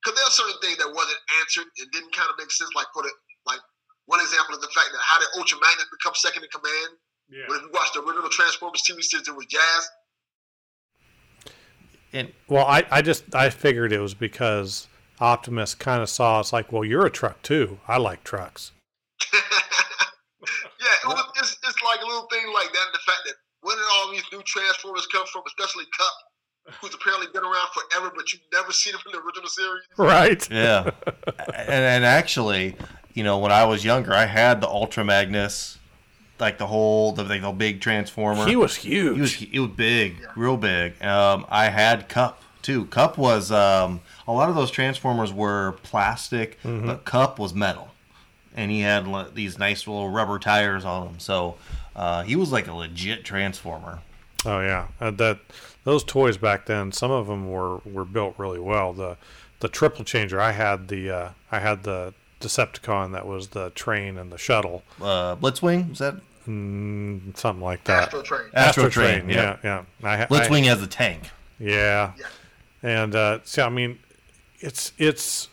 because there are certain things that wasn't answered and didn't kind of make sense. Like for the like one example is the fact that how did Ultra Magnus become second in command? Yeah. But if you watch the original Transformers TV series, it was Jazz. And Well, I, I just I figured it was because Optimus kind of saw it's like, well, you're a truck too. I like trucks. yeah, it was, it's, it's like a little thing like that. And the fact that where did all these new Transformers come from, especially Kup, who's apparently been around forever, but you've never seen him in the original series. Right. yeah, and, and actually, you know, when I was younger, I had the Ultra Magnus, like the whole the, the big Transformer. He was huge. He was he was big, real big. Um, I had Kup too. Kup was um, a lot of those Transformers were plastic, but Kup was metal, and he had li- these nice little rubber tires on him. So uh, he was like a legit Transformer. Oh yeah, uh, that those toys back then. Some of them were, were built really well. The the triple changer. I had the uh, I had the Decepticon that was the train and the shuttle, Uh, Blitzwing was that mm, something like that. Astrotrain. Astro Train, Train? yeah, yeah. I, ha- I- Blitzwing has a tank. Yeah. Yeah. And uh, so I mean, it's it's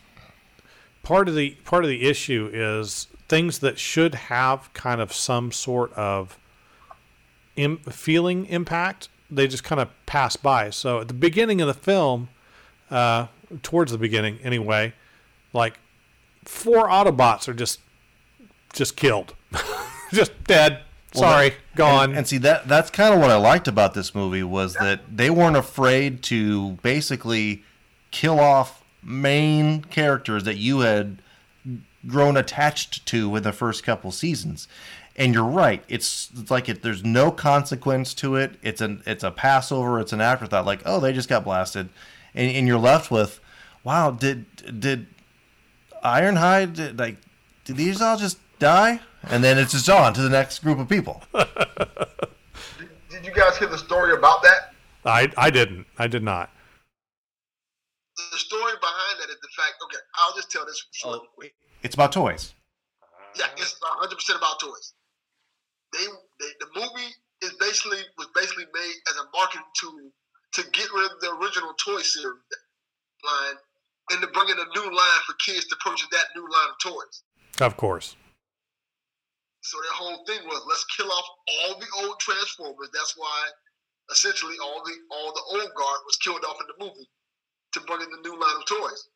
part of the part of the issue is things that should have kind of some sort of Im- feeling impact. They just kind of pass by. So at the beginning of the film, uh, towards the beginning anyway, like four Autobots are just just killed, just dead. Sorry, gone. And, and see that that's kind of what I liked about this movie was that they weren't afraid to basically kill off main characters that you had grown attached to in the first couple seasons. And you're right. It's, it's like it, there's no consequence to it. It's an it's a passover. It's an afterthought. Like oh, they just got blasted, and, and you're left with, wow, did did Ironhide did, like did these all just die? And then it's just on to the next group of people. Did you guys hear the story about that? I I didn't. I did not. The story behind that is the fact. Okay, I'll just tell this short. Oh, it's about toys. Yeah, it's 100 percent about toys. They, they, the movie is basically was basically made as a marketing tool to get rid of the original toy series line and to bring in a new line for kids to purchase that new line of toys. Of course. So their whole thing was let's kill off all the old Transformers. That's why essentially all the all the old guard was killed off in the movie to bring in the new line of toys.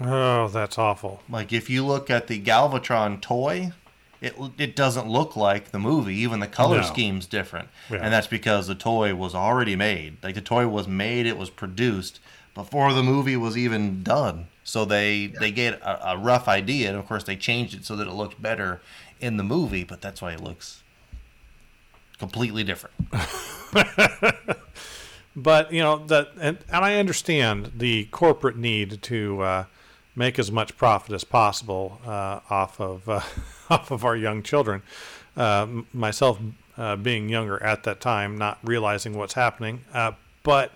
Oh, that's awful. Like if you look at the Galvatron toy, it it doesn't look like the movie. Even the color No. scheme's different, Yeah. and that's because the toy was already made. Like the toy was made, it was produced before the movie was even done. So they they get a, a rough idea, and of course they changed it so that it looked better in the movie. But that's why it looks completely different. But you know that, and, and I understand the corporate need to uh, make as much profit as possible uh, off of uh, off of our young children. Uh, myself uh, being younger at that time, not realizing what's happening, uh, but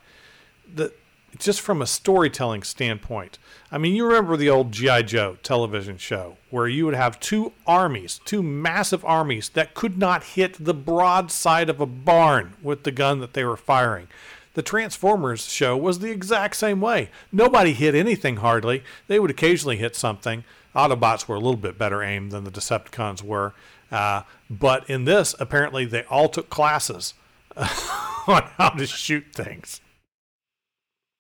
the just from a storytelling standpoint. I mean, you remember the old GI Joe television show where you would have two armies, two massive armies that could not hit the broadside of a barn with the gun that they were firing. The Transformers show was the exact same way. Nobody hit anything hardly. They would occasionally hit something, Autobots were a little bit better aimed than the Decepticons were. Uh, but in this, apparently, they all took classes on how to shoot things.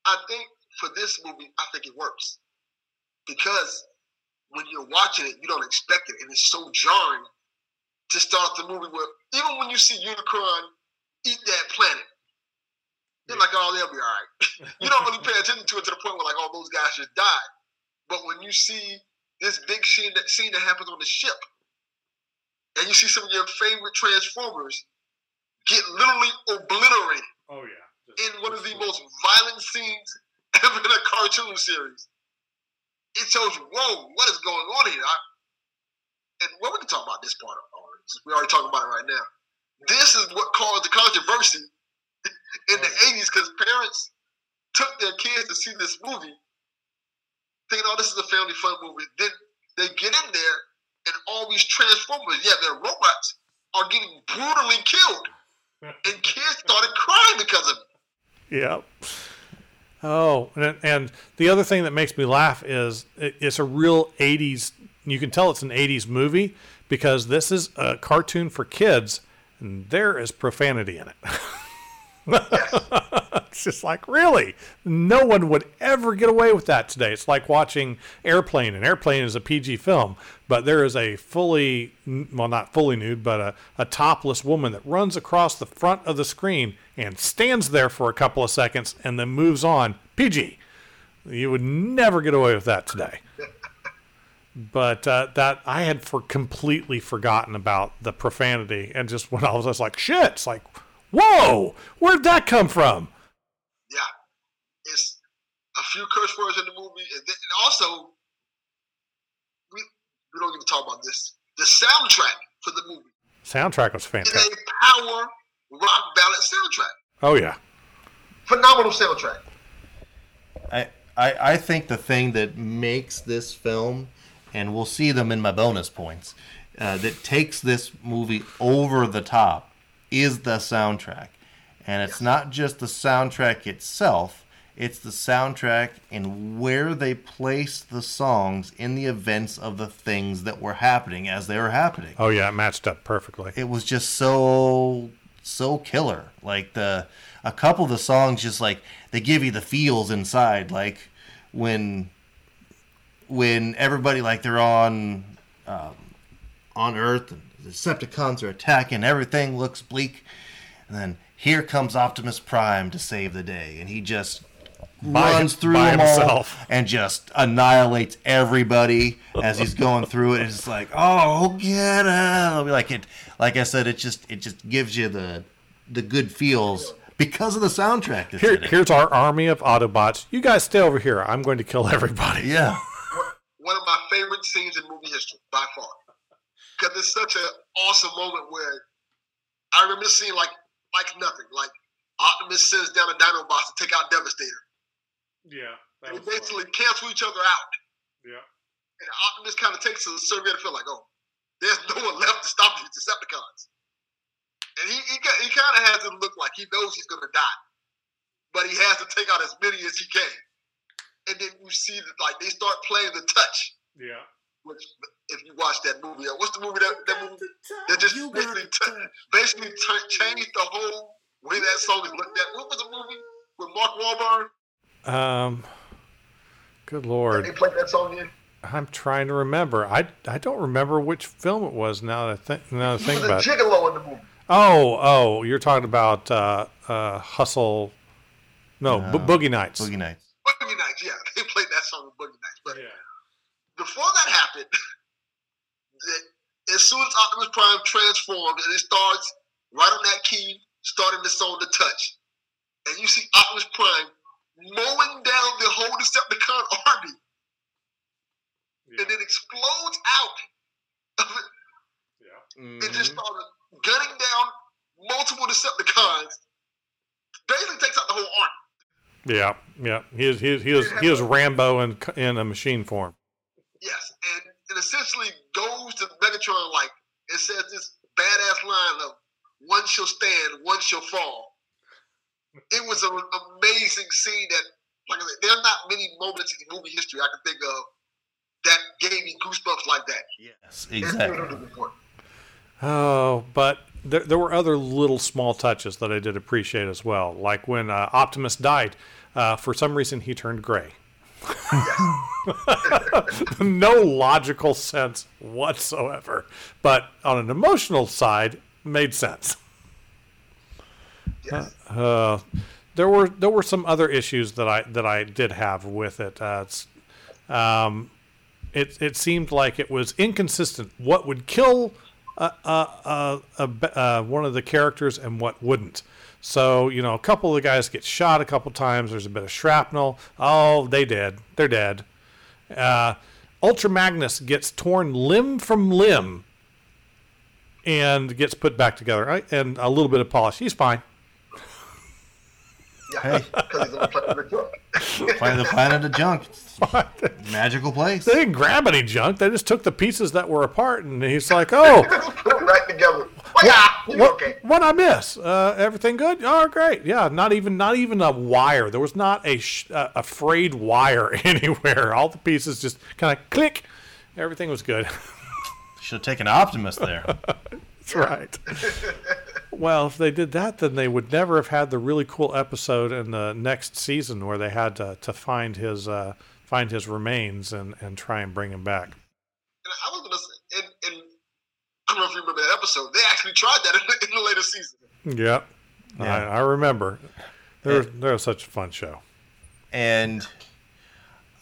I think for this movie, I think it works because when you're watching it, you don't expect it, and it's so jarring to start the movie with. Even when you see Unicron eat that planet, you're like, oh, they'll be all right. you don't really pay attention to it to the point where like, oh, those guys just died. But when you see this big scene that scene that happens on the ship, and you see some of your favorite Transformers get literally obliterated. Oh yeah. In one of the most violent scenes ever in a cartoon series. It shows you, whoa, what is going on here? I, and well, we can talk about this part of it. We already talking about it right now. This is what caused the controversy in the 80s because parents took their kids to see this movie thinking, oh, this is a family fun movie. Then they get in there and all these Transformers, yeah, they're robots, are getting brutally killed. and kids started crying because of it. Yep. Oh, and, and the other thing that makes me laugh is it, it's a real 80s, you can tell it's an 80s movie because this is a cartoon for kids and there is profanity in it. it's just like, really? No one would ever get away with that today. It's like watching Airplane, and Airplane is a PG film, but there is a fully, well, not fully nude, but a, a topless woman that runs across the front of the screen and stands there for a couple of seconds and then moves on. PG. You would never get away with that today. But uh, that I had for completely forgotten about the profanity, and just when I was just like, "Shit!" It's like, Whoa! Where'd that come from? Yeah, it's a few curse words in the movie, and, then, and also we we don't even talk about this. The soundtrack for the movie. Soundtrack was fantastic. It's a power rock ballad soundtrack. Oh yeah, phenomenal soundtrack. I, I I think the thing that makes this film, and we'll see them in my bonus points, uh, that takes this movie over the top is the soundtrack. And it's not just the soundtrack itself, it's the soundtrack and where they placed the songs in the events of the things that were happening as they were happening. Oh yeah, it matched up perfectly. It was just so so killer. Like the a couple of the songs just like they give you the feels inside like when when everybody like they're on um, on earth and the Decepticons are attacking, everything looks bleak. And then here comes Optimus Prime to save the day, and he just by runs through them himself. all and just annihilates everybody as he's going through it. And It's like, oh, get out! Like it, like I said, it just it just gives you the the good feels because of the soundtrack. Here, here's our army of Autobots. You guys stay over here. I'm going to kill everybody. Yeah. One of my favorite scenes in movie history, by far because it's such an awesome moment where I remember seeing like like nothing. Like Optimus sends down a Dinobots to take out Devastator. Yeah. They basically fun. cancel each other out. Yeah. And Optimus kind of takes a survey and feel like, oh, there's no one left to stop these Decepticons. And he he, he kind of has it look like he knows he's gonna die, but he has to take out as many as he can. And then you see that like they start playing the touch. Yeah. Which if you watch that movie. Uh, what's the movie that that movie that just basically t- basically t- changed the whole way that song is looked at? What was the movie with Mark Wahlberg? Um, good lord. They played that song in. I'm trying to remember. I, I don't remember which film it was now that I think now that I think about it. Gigolo in the movie. Oh, oh, you're talking about uh, uh, Hustle. No, no. Bo- Boogie Nights. Boogie Nights. Yeah, they played that song with Boogie Nights. But yeah. Before that happened, as soon as Optimus Prime transforms and it starts right on that key, starting the song The touch, and you see Optimus Prime mowing down the whole Decepticon army, yeah. and then explodes out of it, yeah. mm-hmm. and just started gunning down multiple Decepticons. Basically, takes out the whole army. Yeah, yeah. He is he is he is, he is Rambo in in a machine form. Yes, and it essentially goes to Megatron like it says this badass line of "One shall stand, one shall fall." It was an amazing scene that, like I said, there are not many moments in movie history I can think of that gave me goosebumps like that. Yes, exactly. Oh, but there, there were other little small touches that I did appreciate as well. Like when uh, Optimus died, uh, for some reason he turned gray. no logical sense whatsoever. But on an emotional side, made sense. Yes. Uh, there were there were some other issues that I that I did have with it. Uh, um, it it seemed like it was inconsistent. What would kill uh, uh, uh, uh, one of the characters and what wouldn't? So you know, a couple of the guys get shot a couple times. There's a bit of shrapnel. Oh, they dead. They're dead. Uh, Ultra Magnus gets torn limb from limb and gets put back together. Right? And a little bit of polish. He's fine. Yeah, because he's on the planet of junk. Find the planet of junk. Magical place. They didn't grab any junk. They just took the pieces that were apart, and he's like, "Oh, Put them right together. Yeah, what, okay? what I miss? Uh, everything good? Oh, great. Yeah, not even not even a wire. There was not a sh- uh, a frayed wire anywhere. All the pieces just kind of click. Everything was good. Should have taken Optimus there. That's right. well, if they did that, then they would never have had the really cool episode in the next season where they had to, to find his uh, find his remains and, and try and bring him back. And I was gonna say, and, and I don't know if you remember that episode. They actually tried that in, in the later season. Yep. Yeah. I, I remember. They're, they're such a fun show. and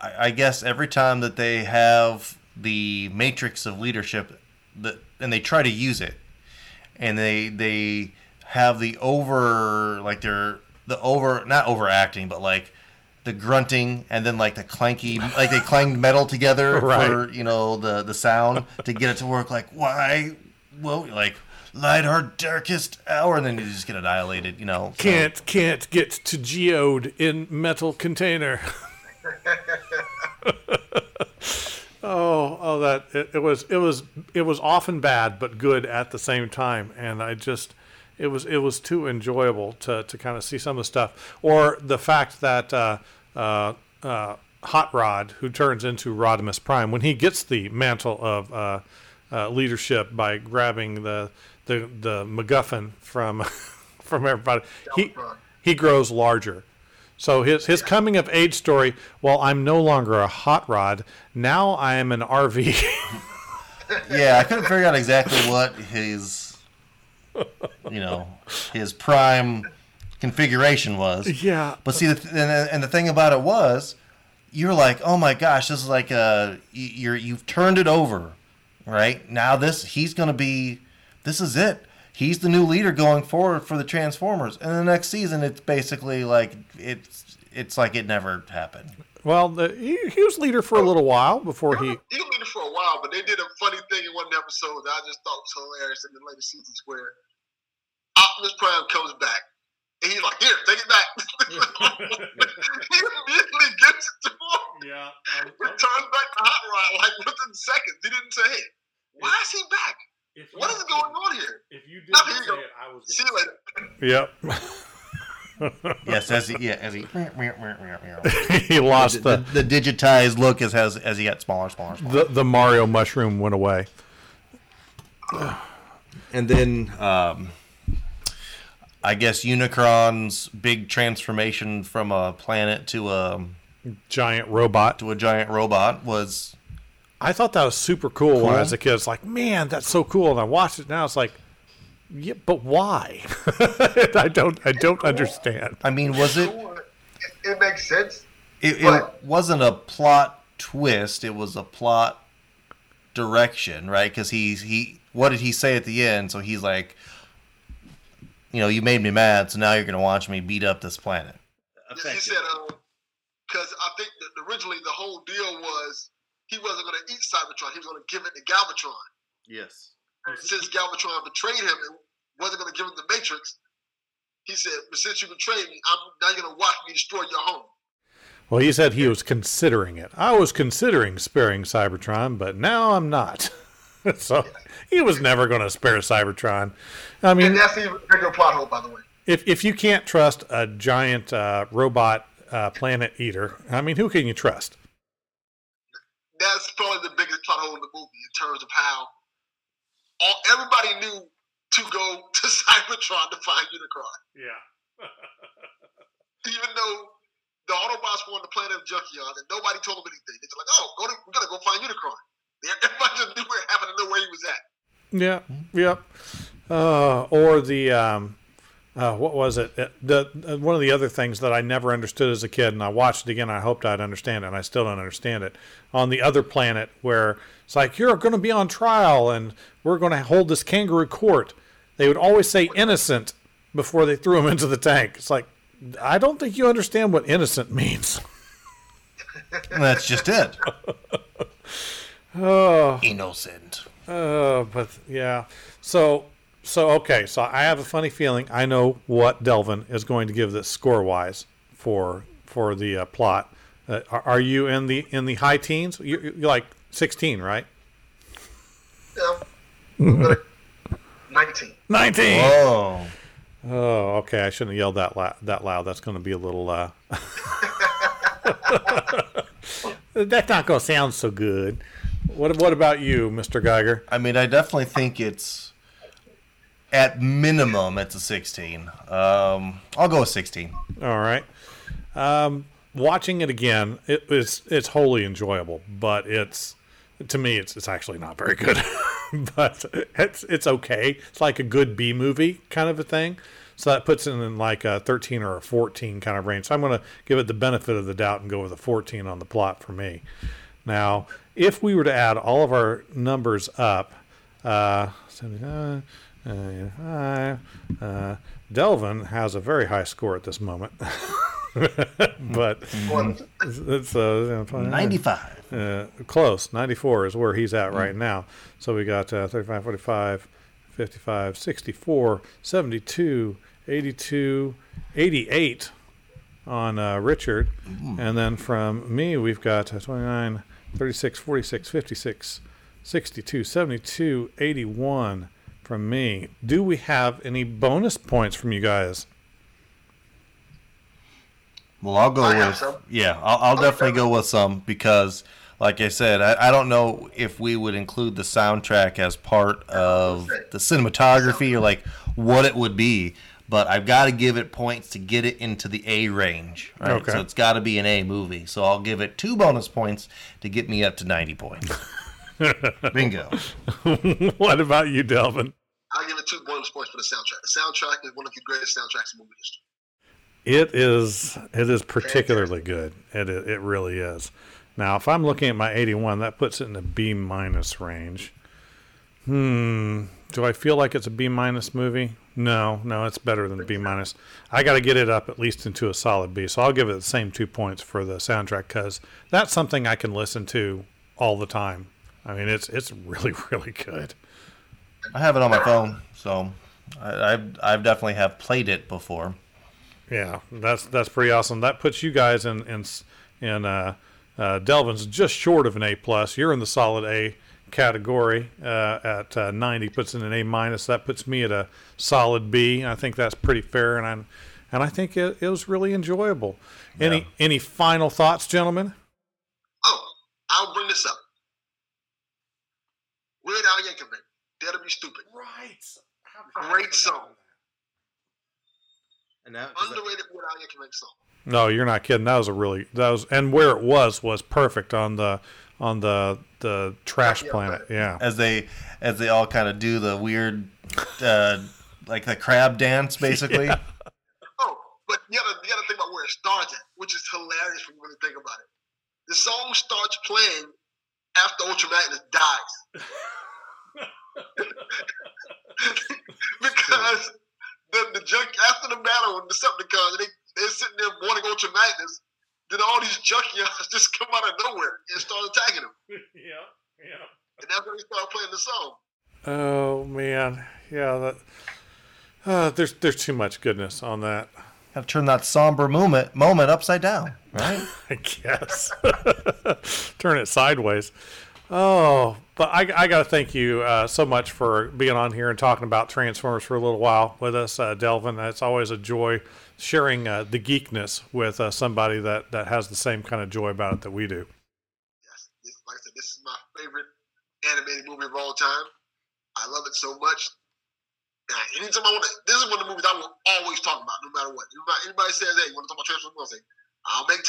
I, I guess every time that they have the matrix of leadership, that and they try to use it, and they they have the over like they're the over not overacting, but like the grunting and then like the clanky like they clanged metal together Right. for you know the the sound to get it to work like why well like light our darkest hour and then you just get annihilated you know so- Can't can't get to geode in metal container. oh, oh, that it, it was it was it was often bad but good at the same time, and I just it was it was too enjoyable to to kind of see some of the stuff, or the fact that uh, uh, uh, Hot Rod, who turns into Rodimus Prime, when he gets the mantle of uh, uh, leadership by grabbing the the the MacGuffin from from everybody, he he grows larger. So his his coming of age story. Well, I'm no longer a hot rod. Now I am an RV. Yeah, I couldn't figure out exactly what his, you know, his prime configuration was. yeah. But see, the th- and, the- and the thing about it was, you're like, oh my gosh, this is like a y- you're you've turned it over, right? Now this he's gonna be, this is it. He's the new leader going forward for the Transformers. And the next season, it's basically like it's it's like it never happened. Well, the, he, he was leader for a little while before he. He was leader for a while, but they did a funny thing in one episode that I just thought was hilarious in the later seasons where Optimus Prime comes back and he's like, "Here, take it back." he immediately gets it to him, Yeah. returns back to Hot Rod like within seconds. He didn't say, "Hey, why is he back? What is going on here?" If you No, here you go. I was. See you later. Yep. Yes, as he yeah as he he lost the, the, the digitized look as as as he got smaller, smaller, smaller. the the Mario mushroom went away. And then um, I guess Unicron's big transformation from a planet to a Giant robot. to a giant robot was I thought that was super cool, when I was a kid. It's like, man, that's so cool. And I watched it now. It's like, yeah, but why? I don't. I don't understand. I mean was it It, it makes sense. it, it wasn't a plot twist, it was a plot direction, right? Cuz he's he what did he say at the end? So he's like you know, you made me mad, so now you're going to watch me beat up this planet. He said, because um, I think that originally the whole deal was he wasn't going to eat Cybertron. He was going to give it to Galvatron. Yes. And since Galvatron betrayed him and wasn't going to give him the Matrix, he said, but since you betrayed me, I'm now you're going to watch me destroy your home. Well, he said he was considering it. I was considering sparing Cybertron, but now I'm not. so he was never going to spare Cybertron. I mean, And that's the bigger plot hole, by the way. if if you can't trust a giant uh, robot uh, planet eater, I mean, who can you trust? that's probably the biggest plot hole in the movie in terms of how all everybody knew to go to Cybertron to find Unicron, Yeah. even though the Autobots were on the planet of Junkion and nobody told them anything. They're like, "Oh, go to, we gotta go find Unicron." Everybody just knew where happened to know where he was at. Yeah. Yep. Uh, or the um, uh, what was it? Uh, The uh, one of the other things that I never understood as a kid, and I watched it again. I hoped I'd understand it, and I still don't understand it. On the other planet, where it's like you're going to be on trial, and we're going to hold this kangaroo court. They would always say innocent before they threw him into the tank. It's like I don't think you understand what innocent means. That's just it. Oh. Innocent. Uh, but yeah. So so okay. So I have a funny feeling I know what Delvin is going to give this score wise for for the uh, plot. Uh, are, are you in the in the high teens? You, you're like sixteen, right? Yeah. Nineteen. Nineteen. Oh. Oh, okay. I shouldn't have yelled that la- that loud. That's going to be a little. Uh... That's not going to sound so good. What What about you, Mister Geiger? I mean, I definitely think it's at minimum it's a 16. Um, I'll go with 16. All right. Um, watching it again, it, it's it's wholly enjoyable, but it's to me it's it's actually not very good. but it's it's okay. It's like a good B movie kind of a thing. So that puts it in like a 13 or a 14 kind of range. So I'm going to give it the benefit of the doubt and go with a 14 on the plot for me. Now, if we were to add all of our numbers up, uh, 79, uh, uh, Delvin has a very high score at this moment. but it's, uh, 95. uh, close. 94 is where he's at right now. So we got uh, 35, 45, 55, 64, 72, 82, 88 on uh, Richard. And then from me, we've got uh, 29, 36, 46, 56, 62, 72, 81 from me. Do we have any bonus points from you guys? Well, I'll go I with some. yeah. I'll, I'll definitely go with some because, like I said, I, I don't know if we would include the soundtrack as part of the cinematography or like what it would be. But I've got to give it points to get it into the A range. Right? Okay. So it's got to be an A movie. So I'll give it two bonus points to get me up to ninety points. Bingo. what about you, Delvin? I'll give it two bonus points for the soundtrack. The soundtrack is one of the greatest soundtracks in movie history. It is it is particularly good. It it really is. Now, if I'm looking at my 81, that puts it in the B minus range. Hmm. Do I feel like it's a B minus movie? No, no, it's better than B minus. I got to get it up at least into a solid B. So I'll give it the same two points for the soundtrack because that's something I can listen to all the time. I mean, it's it's really really good. I have it on my phone, so I, I've I've definitely have played it before. Yeah, that's that's pretty awesome. That puts you guys in in in uh, uh, Delvin's just short of an A plus. You're in the solid A category uh, at uh, 90. Puts in an A minus. That puts me at a solid B. I think that's pretty fair, and I and I think it, it was really enjoyable. Any any final thoughts, gentlemen? Oh, I'll bring this up. Weird Al Yankovic, Dare to Be Stupid. Right. Great song. And now, Underrated Weird Al Yankovic song. No, you're not kidding. That was a really that was and where it was was perfect on the on the the trash Yeah, planet. right. Yeah. as they as they all kind of do the weird uh like the crab dance basically Oh, but you gotta, you gotta think about where it starts at, which is hilarious when you really think about it. The song starts playing after Ultra Magnus dies. because the, the junk after the battle when the Decepticons, they they're sitting there mourning Ultra Magnus, then all these junkyards just come out of nowhere and start attacking them. yeah. Yeah. And that's when they start playing the song. Oh man, yeah. That uh, there's there's too much goodness on that. gotta turn that somber moment moment upside down right I guess turn it sideways. Oh, but I, I got to thank you uh, so much for being on here and talking about Transformers for a little while with us, uh, Delvin. It's always a joy sharing uh, the geekness with uh, somebody that, that has the same kind of joy about it that we do. Yes, this, like I said, This is my favorite animated movie of all time. I love it so much. Now, anytime I want to, this is one of the movies I will always talk about, no matter what. Anybody, anybody says, "Hey, you want to talk about Transformers?" I'll say, "I'll make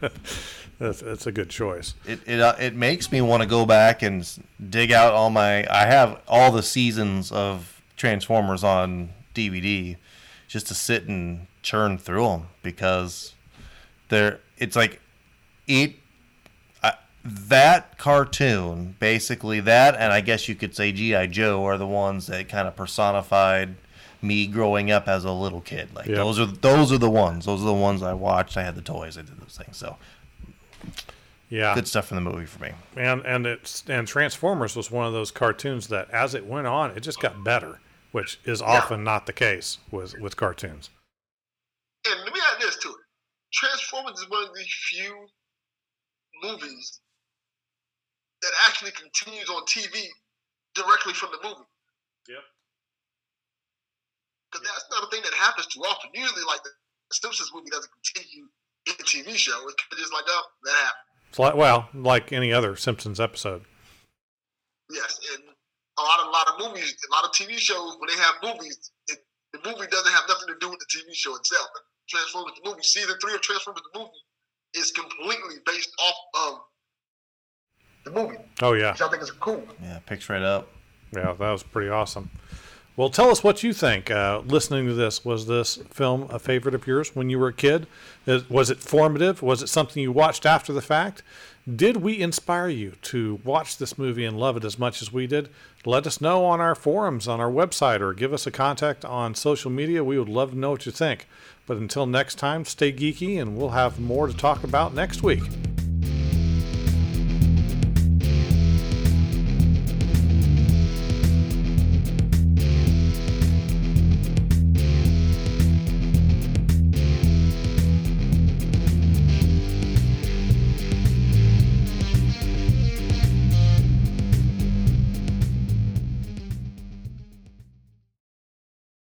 time." that's, that's a good choice. It it uh, it makes me want to go back and dig out all my. I have all the seasons of Transformers on DVD, just to sit and churn through them because they're. It's like it. I, that cartoon, basically that, and I guess you could say GI Joe are the ones that kind of personified me growing up as a little kid. Like Yep. those are those are the ones. Those are the ones I watched. I had the toys. I did those things. So Yeah. good stuff in the movie for me. and and it's and Transformers was one of those cartoons that as it went on, it just got better, which is often not the case with with cartoons. And let me add this to it. Transformers is one of the few movies that actually continues on TV directly from the movie. Yeah. Because that's not a thing that happens too often. Usually, like the Simpsons movie doesn't continue in TV show. It's kinda just like, oh, that happened. It's like well, like any other Simpsons episode. Yes, and a lot of a lot of movies, a lot of TV shows, when they have movies, it, the movie doesn't have nothing to do with the TV show itself. Transformers the movie, season three of Transformers the movie, is completely based off of the movie, Oh yeah, which I think is cool. Yeah, picks right up. yeah, that was pretty awesome. Well, tell us what you think. Uh, listening to this, was this film a favorite of yours when you were a kid? Was it formative? Was it something you watched after the fact? Did we inspire you to watch this movie and love it as much as we did? Let us know on our forums, on our website, or give us a contact on social media. We would love to know what you think. But until next time, stay geeky, and we'll have more to talk about next week.